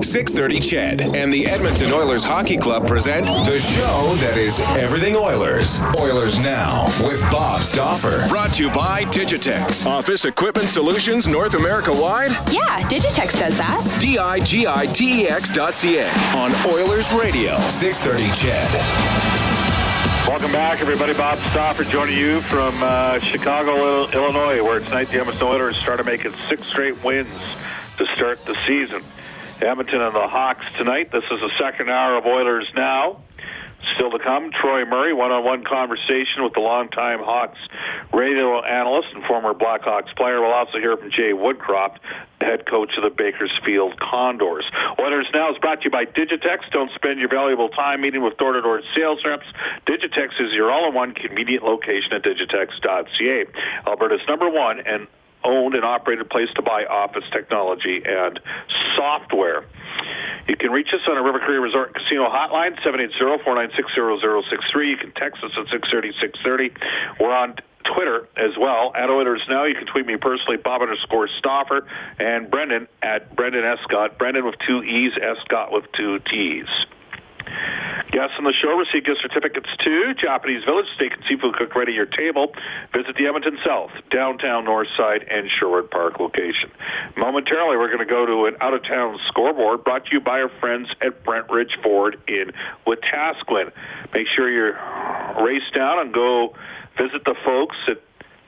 630 CHED and the Edmonton Oilers Hockey Club present the show that is everything Oilers. Oilers Now with Bob Stauffer. Brought to you by Digitex. Office Equipment Solutions North America wide? Yeah, Digitex does that. D-I-G-I-T-E-X dot C-A. On Oilers Radio, 630 CHED. Welcome back, everybody. Bob Stauffer joining you from uh, Chicago, Illinois, where tonight the Edmonton Oilers started making six straight wins to start the season. Edmonton and the Hawks tonight. This is the second hour of Oilers Now. Still to come, Troy Murray, one-on-one conversation with the longtime Hawks radio analyst and former Blackhawks player. We'll also hear from Jay Woodcroft, head coach of the Bakersfield Condors. Oilers Now is brought to you by Digitex. Don't spend your valuable time meeting with door-to-door sales reps. Digitex is your all-in-one convenient location at digitex.ca. Alberta's number one and owned and operated place to buy office technology and software. You can reach us on a River Cree Resort Casino hotline, 780-496-0063. You can text us at 630-630. We're on Twitter as well, at Oilers Now. You can tweet me personally, Bob underscore Stauffer, and Brendan at Brendan Escott. Brendan with two E's, Escott with two T's. Guests on the show receive gift certificates to Japanese Village Steak and Seafood Cook ready your table. Visit the Edmonton South, downtown Northside, and Sherwood Park location. Momentarily, we're going to go to an out-of-town scoreboard brought to you by our friends at Brent Ridge Ford in Wetaskiwin. Make sure you race down and go visit the folks at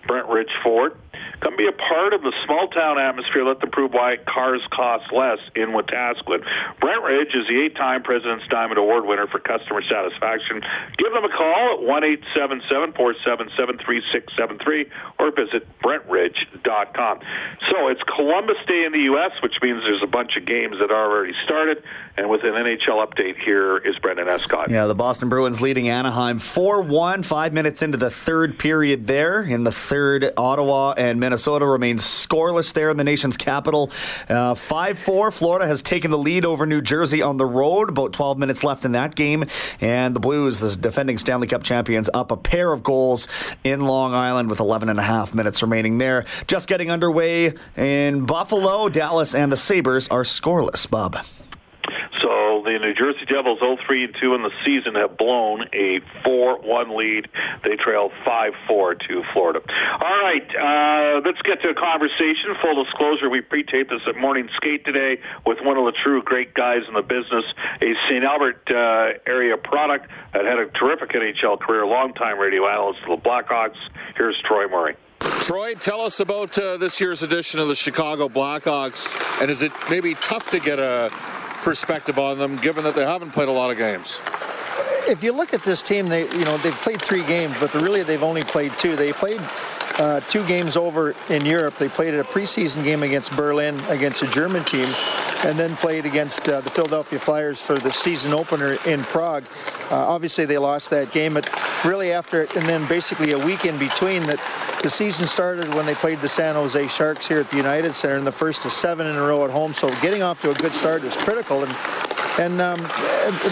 Brent Ridge Ford. Come be a part of the small town atmosphere. Let them prove why cars cost less in Wetaskiwin. Brent Ridge is the eight time President's Diamond Award winner for customer satisfaction. Give them a call at 1 877 477 3673 or visit BrentRidge.com. So it's Columbus Day in the U.S., which means there's a bunch of games that are already started. And with an NHL update, here is Brendan Escott. Yeah, the Boston Bruins leading Anaheim 4 1, five minutes into the third period there. In the third, Ottawa and Minnesota remain scoreless there in the nation's capital. Uh, 5 4, Florida has taken the lead over New Jersey on the road. About 12 minutes left in that game. And the Blues, the defending Stanley Cup champions, up a pair of goals in Long Island with 11 and a half minutes remaining there. Just getting underway in Buffalo, Dallas, and the Sabres are scoreless, Bob. New Jersey Devils 0-3 and 2 in the season have blown a 4-1 lead. They trail 5-4 to Florida. All right, uh, let's get to a conversation. Full disclosure, we pre-taped this at Morning Skate today with one of the true great guys in the business, a St. Albert uh, area product that had a terrific NHL career, longtime radio analyst for the Blackhawks. Here's Troy Murray. Troy, tell us about uh, this year's edition of the Chicago Blackhawks, and is it maybe tough to get a perspective on them, given that they haven't played a lot of games? If you look at this team, they you know they've played three games, but really they've only played two. They played uh, two games over in Europe. They played a preseason game against Berlin against a German team, and then played against uh, the Philadelphia Flyers for the season opener in Prague. Uh, obviously, they lost that game, but really after, and then basically a week in between that. The season started when they played the San Jose Sharks here at the United Center in the first of seven in a row at home. So getting off to a good start is critical, and and um,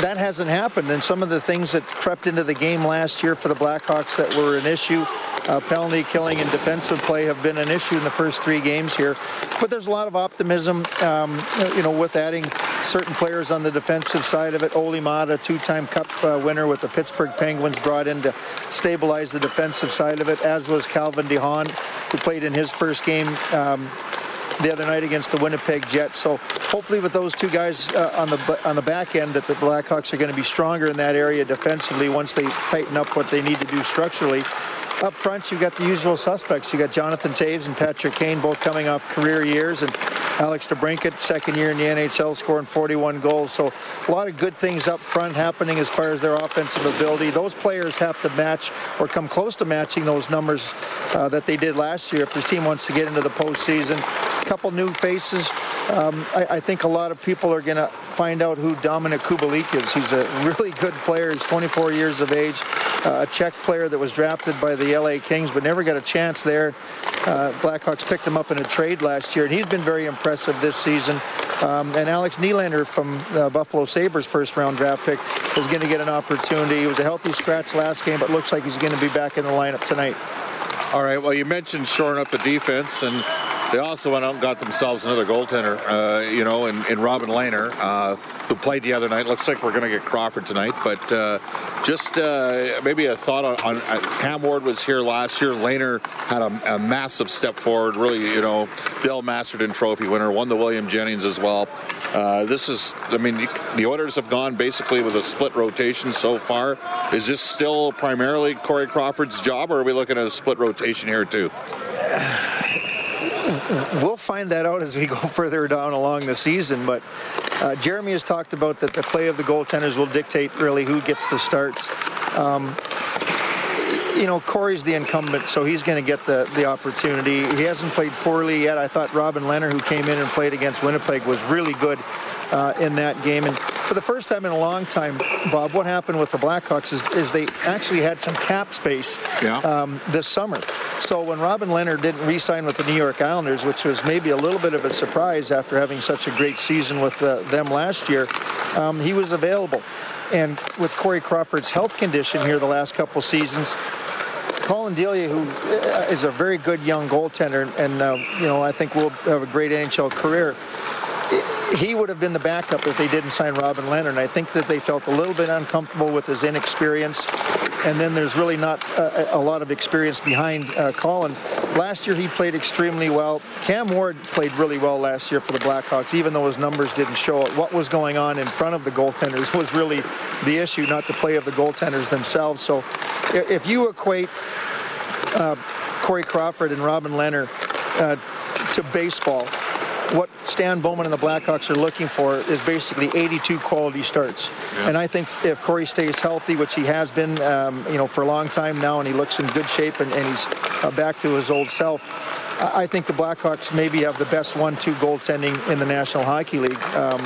that hasn't happened. And some of the things that crept into the game last year for the Blackhawks that were an issue, uh, penalty killing and defensive play have been an issue in the first three games here. But there's a lot of optimism, um, you know, with adding certain players on the defensive side of it. Olli Maatta, two-time Cup uh, winner with the Pittsburgh Penguins, brought in to stabilize the defensive side of it, as was Calvin DeHaan, who played in his first game um, the other night against the Winnipeg Jets. So hopefully with those two guys uh, on the on the back end that the Blackhawks are going to be stronger in that area defensively once they tighten up what they need to do structurally. Up front, you've got the usual suspects. You got Jonathan Toews and Patrick Kane both coming off career years, and Alex DeBrincat, second year in the NHL, scoring 41 goals. So a lot of good things up front happening as far as their offensive ability. Those players have to match or come close to matching those numbers uh, that they did last year if this team wants to get into the postseason. Couple new faces. Um, I, I, think a lot of people are going to find out who Dominik Kubalik is. He's a really good player. He's 24 years of age, uh, a Czech player that was drafted by the LA Kings but never got a chance there. Uh, Blackhawks picked him up in a trade last year, and he's been very impressive this season. Um, and Alex Nylander from the Buffalo Sabres first round draft pick is going to get an opportunity. He was a healthy scratch last game, but looks like he's going to be back in the lineup tonight. All right. Well, you mentioned shoring up the defense, and they also went out and got themselves another goaltender, uh, you know, in, in Robin Lehner, uh, who played the other night. Looks like we're going to get Crawford tonight, but uh, just uh, maybe a thought on, on uh, Cam Ward was here last year. Lehner had a, a, massive step forward, really, you know, Bill Masterton Trophy winner, won the William Jennings as well. Uh, this is, I mean, the orders have gone basically with a split rotation so far. Is this still primarily Corey Crawford's job, or are we looking at a split rotation here too? we'll find that out as we go further down along the season. But uh, Jeremy has talked about that the play of the goaltenders will dictate really who gets the starts. Um, you know, Corey's the incumbent, so he's going to get the, the opportunity. He hasn't played poorly yet. I thought Robin Lehner, who came in and played against Winnipeg, was really good uh, in that game. And for the first time in a long time, Bob, what happened with the Blackhawks is, is they actually had some cap space yeah. um, this summer. So when Robin Lehner didn't re-sign with the New York Islanders, which was maybe a little bit of a surprise after having such a great season with uh, them last year, um, he was available. And with Corey Crawford's health condition here the last couple seasons, Collin Delia, who uh, a very good young goaltender, and uh, you know I think will have a great NHL career he would have been the backup if they didn't sign Robin Lehner. And I think that they felt a little bit uncomfortable with his inexperience. And then there's really not a, a lot of experience behind uh, Collin. Last year he played extremely well. Cam Ward played really well last year for the Blackhawks, even though his numbers didn't show it. What was going on in front of the goaltenders was really the issue, not the play of the goaltenders themselves. So if you equate uh, Corey Crawford and Robin Lehner uh, to baseball, what Stan Bowman and the Blackhawks are looking for is basically 82 quality starts. Yeah. And I think if Corey stays healthy, which he has been, um, you know, for a long time now, and he looks in good shape and, and he's uh, back to his old self, I think the Blackhawks maybe have the best one-two goaltending in the National Hockey League. Um,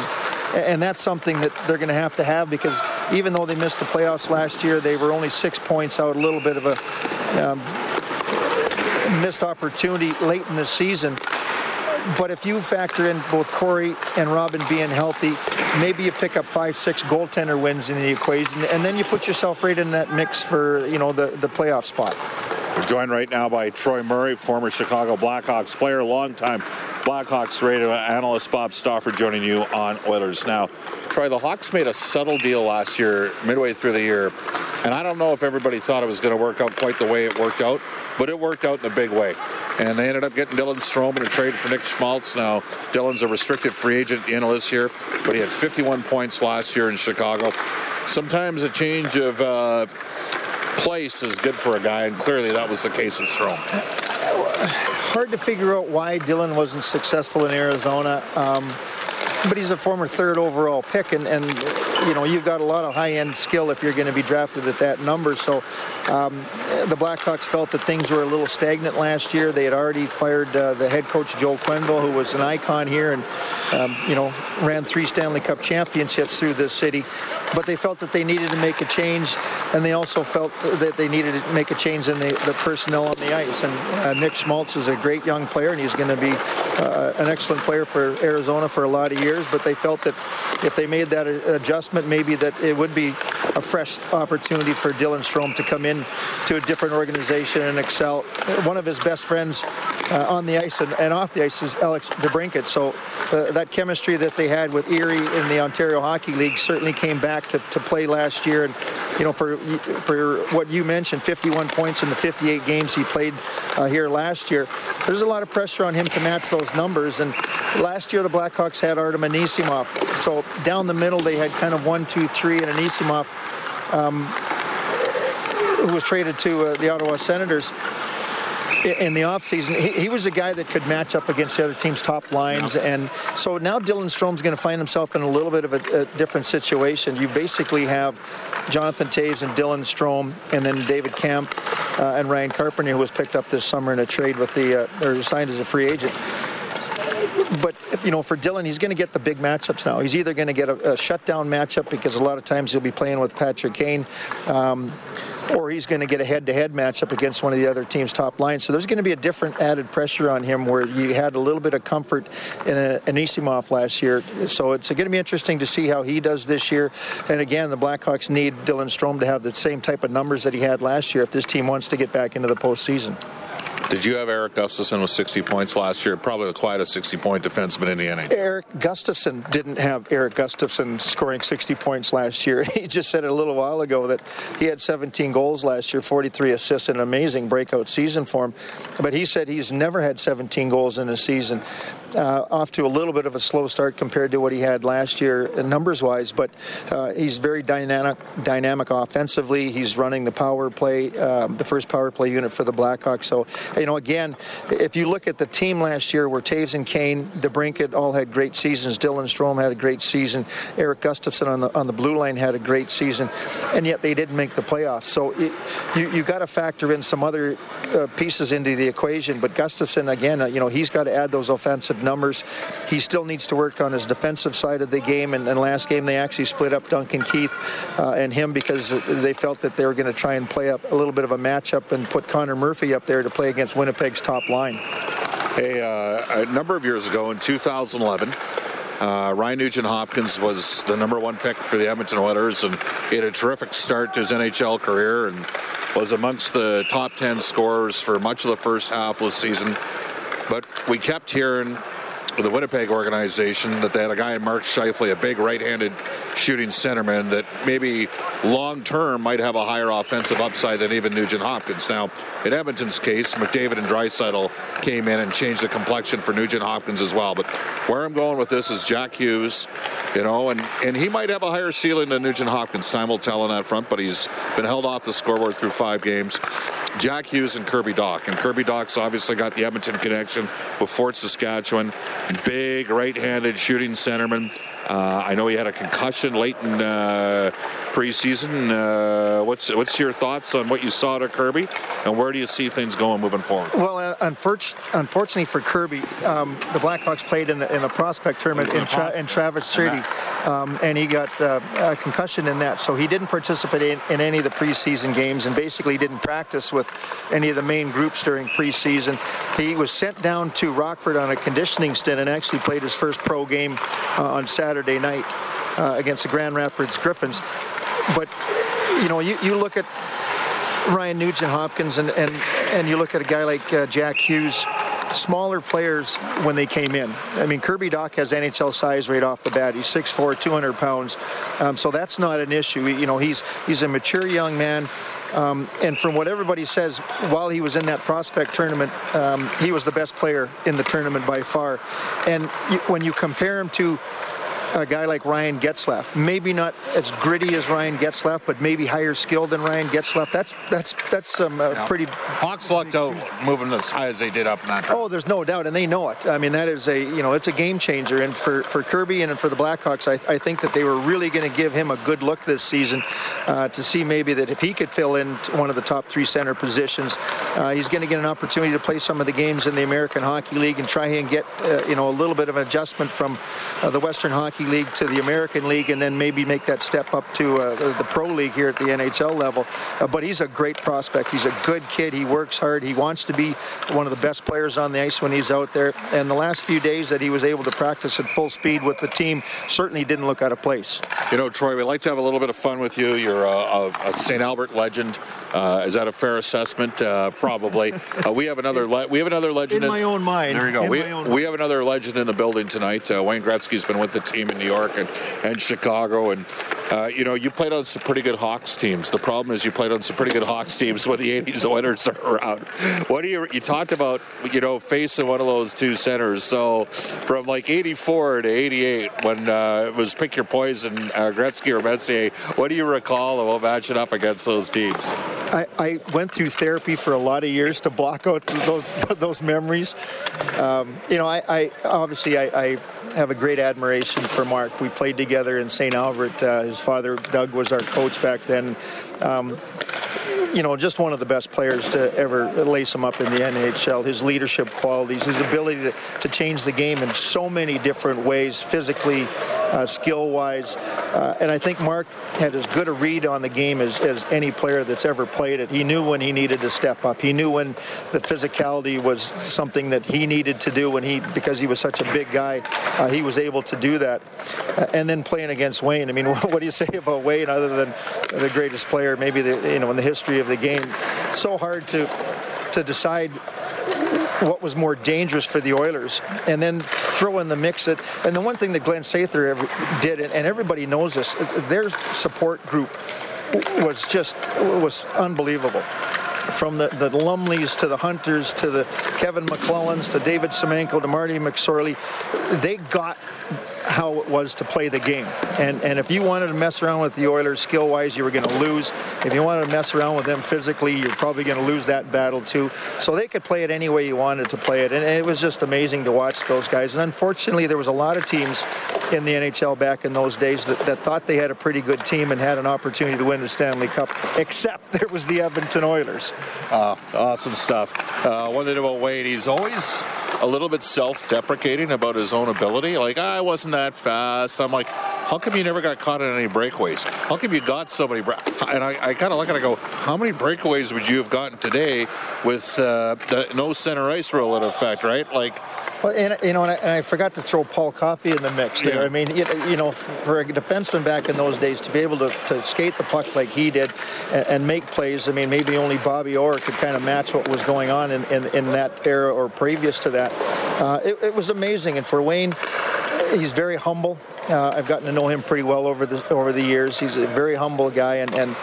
and that's something that they're going to have to have because even though they missed the playoffs last year, they were only six points out, a little bit of a um, missed opportunity late in the season. But if you factor in both Corey and Robin being healthy, maybe you pick up five, six goaltender wins in the equation, and then you put yourself right in that mix for you know the the playoff spot. We're joined right now by Troy Murray, former Chicago Blackhawks player, longtime Blackhawks radio analyst Bob Stauffer joining you on Oilers Now. Troy, the Hawks made a subtle deal last year, midway through the year, and I don't know if everybody thought it was going to work out quite the way it worked out, but it worked out in a big way. And they ended up getting Dylan Strome in a trade for Nick Schmaltz. Now, Dylan's a restricted free agent at the of this year, but he had 51 points last year in Chicago. Sometimes a change of uh, place is good for a guy, and clearly that was the case with Strome. Hard to figure out why Dylan wasn't successful in Arizona. Um, but he's a former third overall pick, and, and you know you've got a lot of high-end skill if you're going to be drafted at that number. So um, the Blackhawks felt that things were a little stagnant last year. They had already fired uh, the head coach Joe Quenneville, who was an icon here, and um, you know ran three Stanley Cup championships through the city. But they felt that they needed to make a change, and they also felt that they needed to make a change in the, the personnel on the ice. And uh, Nick Schmaltz is a great young player, and he's going to be uh, an excellent player for Arizona for a lot of years. But they felt that if they made that adjustment, maybe that it would be a fresh opportunity for Dylan Strome to come in to a different organization and excel. One of his best friends uh, on the ice and, and, off the ice is Alex DeBrincat. So uh, that chemistry that they had with Erie in the Ontario Hockey League certainly came back to, to play last year. And, you know, for, for what you mentioned, 51 points in the 58 games he played uh, here last year, there's a lot of pressure on him to match those numbers. And last year the Blackhawks had Artem Anisimov. So down the middle they had kind of one, two, three, and Anisimov. Um, who was traded to uh, the Ottawa Senators in the offseason, he, he was a guy that could match up against the other team's top lines. And so now Dylan Strome's going to find himself in a little bit of a, a, different situation. You basically have Jonathan Toews and Dylan Strome, and then David Kampf uh, and Ryan Carpenter, who was picked up this summer in a trade with the, uh, or signed as a free agent but you know, for Dylan, he's going to get the big matchups now. He's either going to get a, a, shutdown matchup because a lot of times he'll be playing with Patrick Kane. Um, or he's going to get a head-to-head matchup against one of the other team's top lines. So there's going to be a different added pressure on him where you had a little bit of comfort in a, Anisimov last year. So it's going to be interesting to see how he does this year. And again, the Blackhawks need Dylan Strome to have the same type of numbers that he had last year if this team wants to get back into the postseason. Did you have Erik Gustafsson with 60 points last year? Probably quite a 60 point defenseman in the NHL. Erik Gustafsson didn't have Erik Gustafsson scoring 60 points last year. He just said a little while ago that he had 17 goals last year, 43 assists, an amazing breakout season for him. But he said he's never had 17 goals in a season uh, off to a little bit of a slow start compared to what he had last year uh, numbers wise, but uh, he's very dynamic, dynamic offensively. He's running the power play, um, the first power play unit for the Blackhawks. So, you know, again, if you look at the team last year where Toews and Kane, DeBrincat all had great seasons. Dylan Strome had a great season. Erik Gustafsson on the on the blue line had a great season, and yet they didn't make the playoffs. So it, you you got to factor in some other uh, pieces into the equation. But Gustafsson again, uh, you know, he's got to add those offensive numbers. He still needs to work on his defensive side of the game. And, and last game, they actually split up Duncan Keith uh, and him because they felt that they were going to try and play up a little bit of a matchup and put Connor Murphy up there to play against Winnipeg's top line. Hey, uh, a number of years ago in 2011, uh, Ryan Nugent Hopkins was the number one pick for the Edmonton Oilers, and he had a terrific start to his NHL career and was amongst the top 10 scorers for much of the first half of the season. But we kept hearing the Winnipeg organization that they had a guy Mark Scheifele, a big right-handed shooting centerman that maybe long term might have a higher offensive upside than even Nugent Hopkins. Now, in Edmonton's case, McDavid and Draisaitl came in and changed the complexion for Nugent Hopkins as well. But where I'm going with this is Jack Hughes, you know, and, and he might have a higher ceiling than Nugent Hopkins. Time will tell on that front, but he's been held off the scoreboard through five games. Jack Hughes and Kirby Dach. And Kirby Dach's obviously got the Edmonton connection with Fort Saskatchewan. Big right-handed shooting centerman. Uh, I know he had a concussion late in uh, preseason. Uh, what's what's your thoughts on what you saw to Kirby, and where do you see things going moving forward? Well, uh, unfortunately for Kirby, um, the Blackhawks played in the in the prospect tournament in, Tra- in, Traverse City, um, and he got uh, a concussion in that, so he didn't participate in, in, any of the preseason games, and basically didn't practice with any of the main groups during preseason. He was sent down to Rockford on a conditioning stint and actually played his first pro game uh, on Saturday night. Uh, against the Grand Rapids Griffins. But, you know, you, you look at Ryan Nugent Hopkins and, and, and you look at a guy like uh, Jack Hughes, smaller players when they came in. I mean, Kirby Dach has NHL size right off the bat. He's 6'4", 200 pounds. Um, so that's not an issue. You know, he's he's a mature young man. Um, and from what everybody says, while he was in that prospect tournament, um, he was the best player in the tournament by far. And you, when you compare him to a guy like Ryan Getzlaf. Maybe not as gritty as Ryan Getzlaf, but maybe higher skill than Ryan Getzlaf. That's that's that's some uh, yeah. pretty. Hawks lucked out moving as high as they did up in that. Oh, there's no doubt, and they know it. I mean, that is a you know it's a game changer, and for for Kirby and for the Blackhawks, I, I think that they were really going to give him a good look this season uh, to see maybe that if he could fill in one of the top three center positions, uh, he's going to get an opportunity to play some of the games in the American Hockey League and try and get uh, you know a little bit of an adjustment from uh, the Western Hockey League to the American League and then maybe make that step up to uh, the Pro League here at the NHL level. Uh, but he's a great prospect. He's a good kid. He works hard. He wants to be one of the best players on the ice when he's out there. And the last few days that he was able to practice at full speed with the team certainly didn't look out of place. You know, Troy, we like to have a little bit of fun with you. You're a, a, a St. Albert legend. Uh, is that a fair assessment? Uh, probably. Uh, we have another. Le- we have another legend. In, in my own mind. There you go. We, we have another legend in the building tonight. Uh, Wayne Gretzky's been with the team in New York and, and Chicago, and uh, you know you played on some pretty good Hawks teams. The problem is you played on some pretty good Hawks teams when the '80s Oilers are around. What do you? You talked about you know facing one of those two centers. So from like '84 to '88, when uh, it was pick your poison, Gretzky or Messier. What do you recall of matching up against those teams? I, I, went through therapy for a lot of years to block out those those memories. Um, you know, I, I obviously I, I, have a great admiration for Mark. We played together in St. Albert. Uh, his father Doug was our coach back then. Um, you know, just one of the best players to ever lace him up in the NHL. His leadership qualities, his ability to, to change the game in so many different ways, physically, uh, skill wise. Uh, and I think Mark had as good a read on the game as, as any player that's ever played it. He knew when he needed to step up. He knew when the physicality was something that he needed to do when he, because he was such a big guy, uh, he was able to do that. Uh, and then playing against Wayne, I mean, what do you say about Wayne other than the greatest player, maybe the, you know, in the history of the game? So hard to to decide what was more dangerous for the Oilers, and then throw in the mix it. And the one thing that Glenn Sather did, and everybody knows this, their support group was just was unbelievable from the, the Lumleys to the Hunters to the Kevin McClellands to David Semenko to Marty McSorley, they got how it was to play the game. And and if you wanted to mess around with the Oilers skill wise, you were going to lose. If you wanted to mess around with them physically, you're probably going to lose that battle too. So they could play it any way you wanted to play it, and, and it was just amazing to watch those guys. And unfortunately, there was a lot of teams in the NHL back in those days that, that thought they had a pretty good team and had an opportunity to win the Stanley Cup, except there was the Edmonton Oilers. Uh, awesome stuff. Uh, one thing about Wayne, he's always a little bit self-deprecating about his own ability. Like, I wasn't that fast. I'm like, how come you never got caught in any breakaways? How come you got so many? Bra-? And I, I kind of look at and go, how many breakaways would you have gotten today with uh, the no center ice rule in effect, right? Like, well, and, you know, and I, and I, forgot to throw Paul Coffey in the mix there. Yeah. I mean, you, you, know, for a defenseman back in those days to be able to, to skate the puck like he did and, and, make plays, I mean, maybe only Bobby Orr could kind of match what was going on in, in, in that era or previous to that. Uh, it, it was amazing. And for Wayne, he's very humble. Uh, I've gotten to know him pretty well over the over the years. He's a very humble guy and, and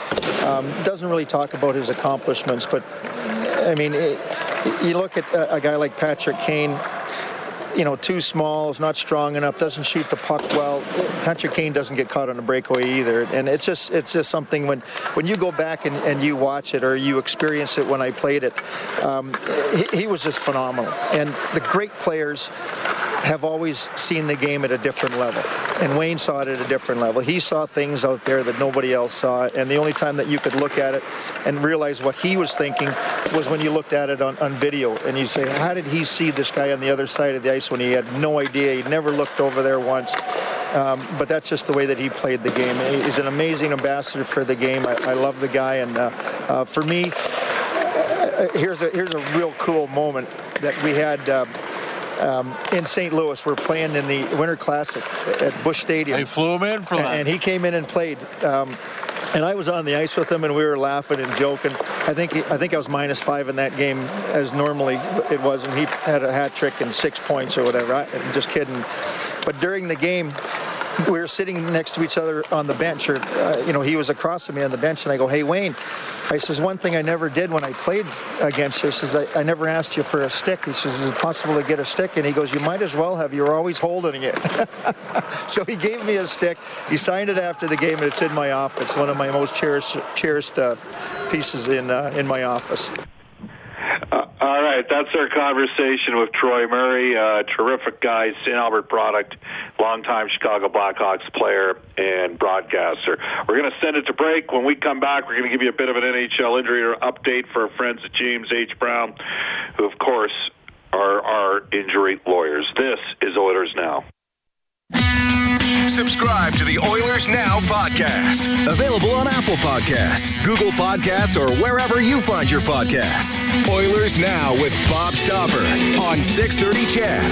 um, doesn't really talk about his accomplishments. But I mean, it, you look at a, a guy like Patrick Kane you know, too small, is not strong enough, doesn't shoot the puck well. Patrick Kane doesn't get caught on a breakaway either. And it's just it's just something when when you go back and, and you watch it or you experience it when I played it, um, he, he was just phenomenal. And the great players have always seen the game at a different level. And Wayne saw it at a different level. He saw things out there that nobody else saw. And the only time that you could look at it and realize what he was thinking was when you looked at it on, on video and you say, how did he see this guy on the other side of the ice when he had no idea? He never looked over there once. Um, but that's just the way that he played the game. He's an amazing ambassador for the game. I, I love the guy. And uh, uh, for me, uh, here's a here's a real cool moment that we had. Um, in St. Louis. We're playing in the Winter Classic at Busch Stadium. They flew him in for that. And he came in and played. Um, and I was on the ice with him, and we were laughing and joking. I think he, I think I was minus five in that game, as normally it was, and he had a hat trick and six points or whatever. I, am just kidding. But during the game, we were sitting next to each other on the bench, or uh, you know, he was across from me on the bench, and I go, "Hey, Wayne." I says, one thing I never did when I played against you, says, I, I never asked you for a stick. He says, is it possible to get a stick? And he goes, you might as well have. You're always holding it. so he gave me a stick. He signed it after the game, and it's in my office. One of my most cherished, cherished uh, pieces in, uh, in my office. All right, that's our conversation with Troy Murray, uh, terrific guy, St. Albert product, longtime Chicago Blackhawks player and broadcaster. We're going to send it to break. When we come back, we're going to give you a bit of an NHL injury update for our friends at James H. Brown, who, of course, are our injury lawyers. This is Oilers Now. Subscribe to the Oilers Now podcast. Available on Apple Podcasts, Google Podcasts, or wherever you find your podcasts. Oilers Now with Bob Stauffer on 630 CHED.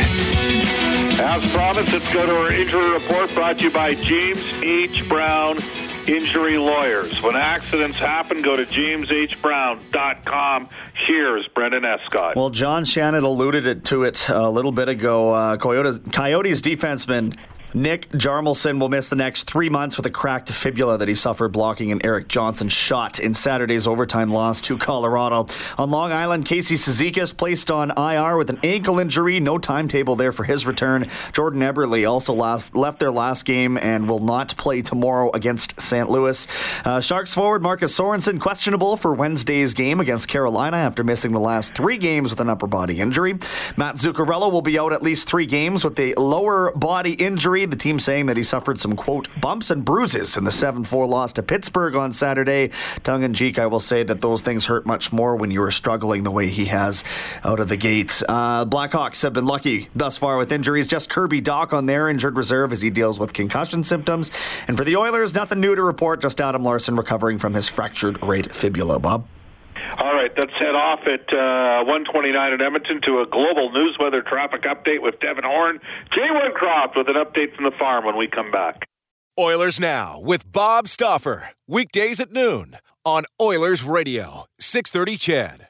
As promised, let's go to our injury report brought to you by James H. Brown Injury Lawyers. When accidents happen, go to jameshbrown.com. Here's Brendan Escott. Well, John Shannon alluded to it a little bit ago. Uh, Coyotes, Coyotes defenseman Nick Hjalmarsson will miss the next three months with a cracked fibula that he suffered blocking an Erik Johnson shot in Saturday's overtime loss to Colorado. On Long Island, Casey Cizikas placed on IR with an ankle injury. No timetable there for his return. Jordan Eberle also last, left their last game and will not play tomorrow against St. Louis. Uh, Sharks forward Marcus Sorensen questionable for Wednesday's game against Carolina after missing the last three games with an upper body injury. Matt Zuccarello will be out at least three games with a lower body injury injury. The team saying that he suffered some, quote, bumps and bruises in the 7 4 loss to Pittsburgh on Saturday. Tongue in cheek, I will say that those things hurt much more when you are struggling the way he has out of the gates. Uh, Blackhawks have been lucky thus far with injuries. Just Kirby Dach on their injured reserve as he deals with concussion symptoms. And for the Oilers, nothing new to report, just Adam Larsson recovering from his fractured right fibula. Bob? All right, let's head off at uh, 129 in Edmonton to a global news weather traffic update with Devin Horn. Jay Woodcroft with an update from the farm when we come back. Oilers Now with Bob Stauffer. Weekdays at noon on Oilers Radio, 630 CHED.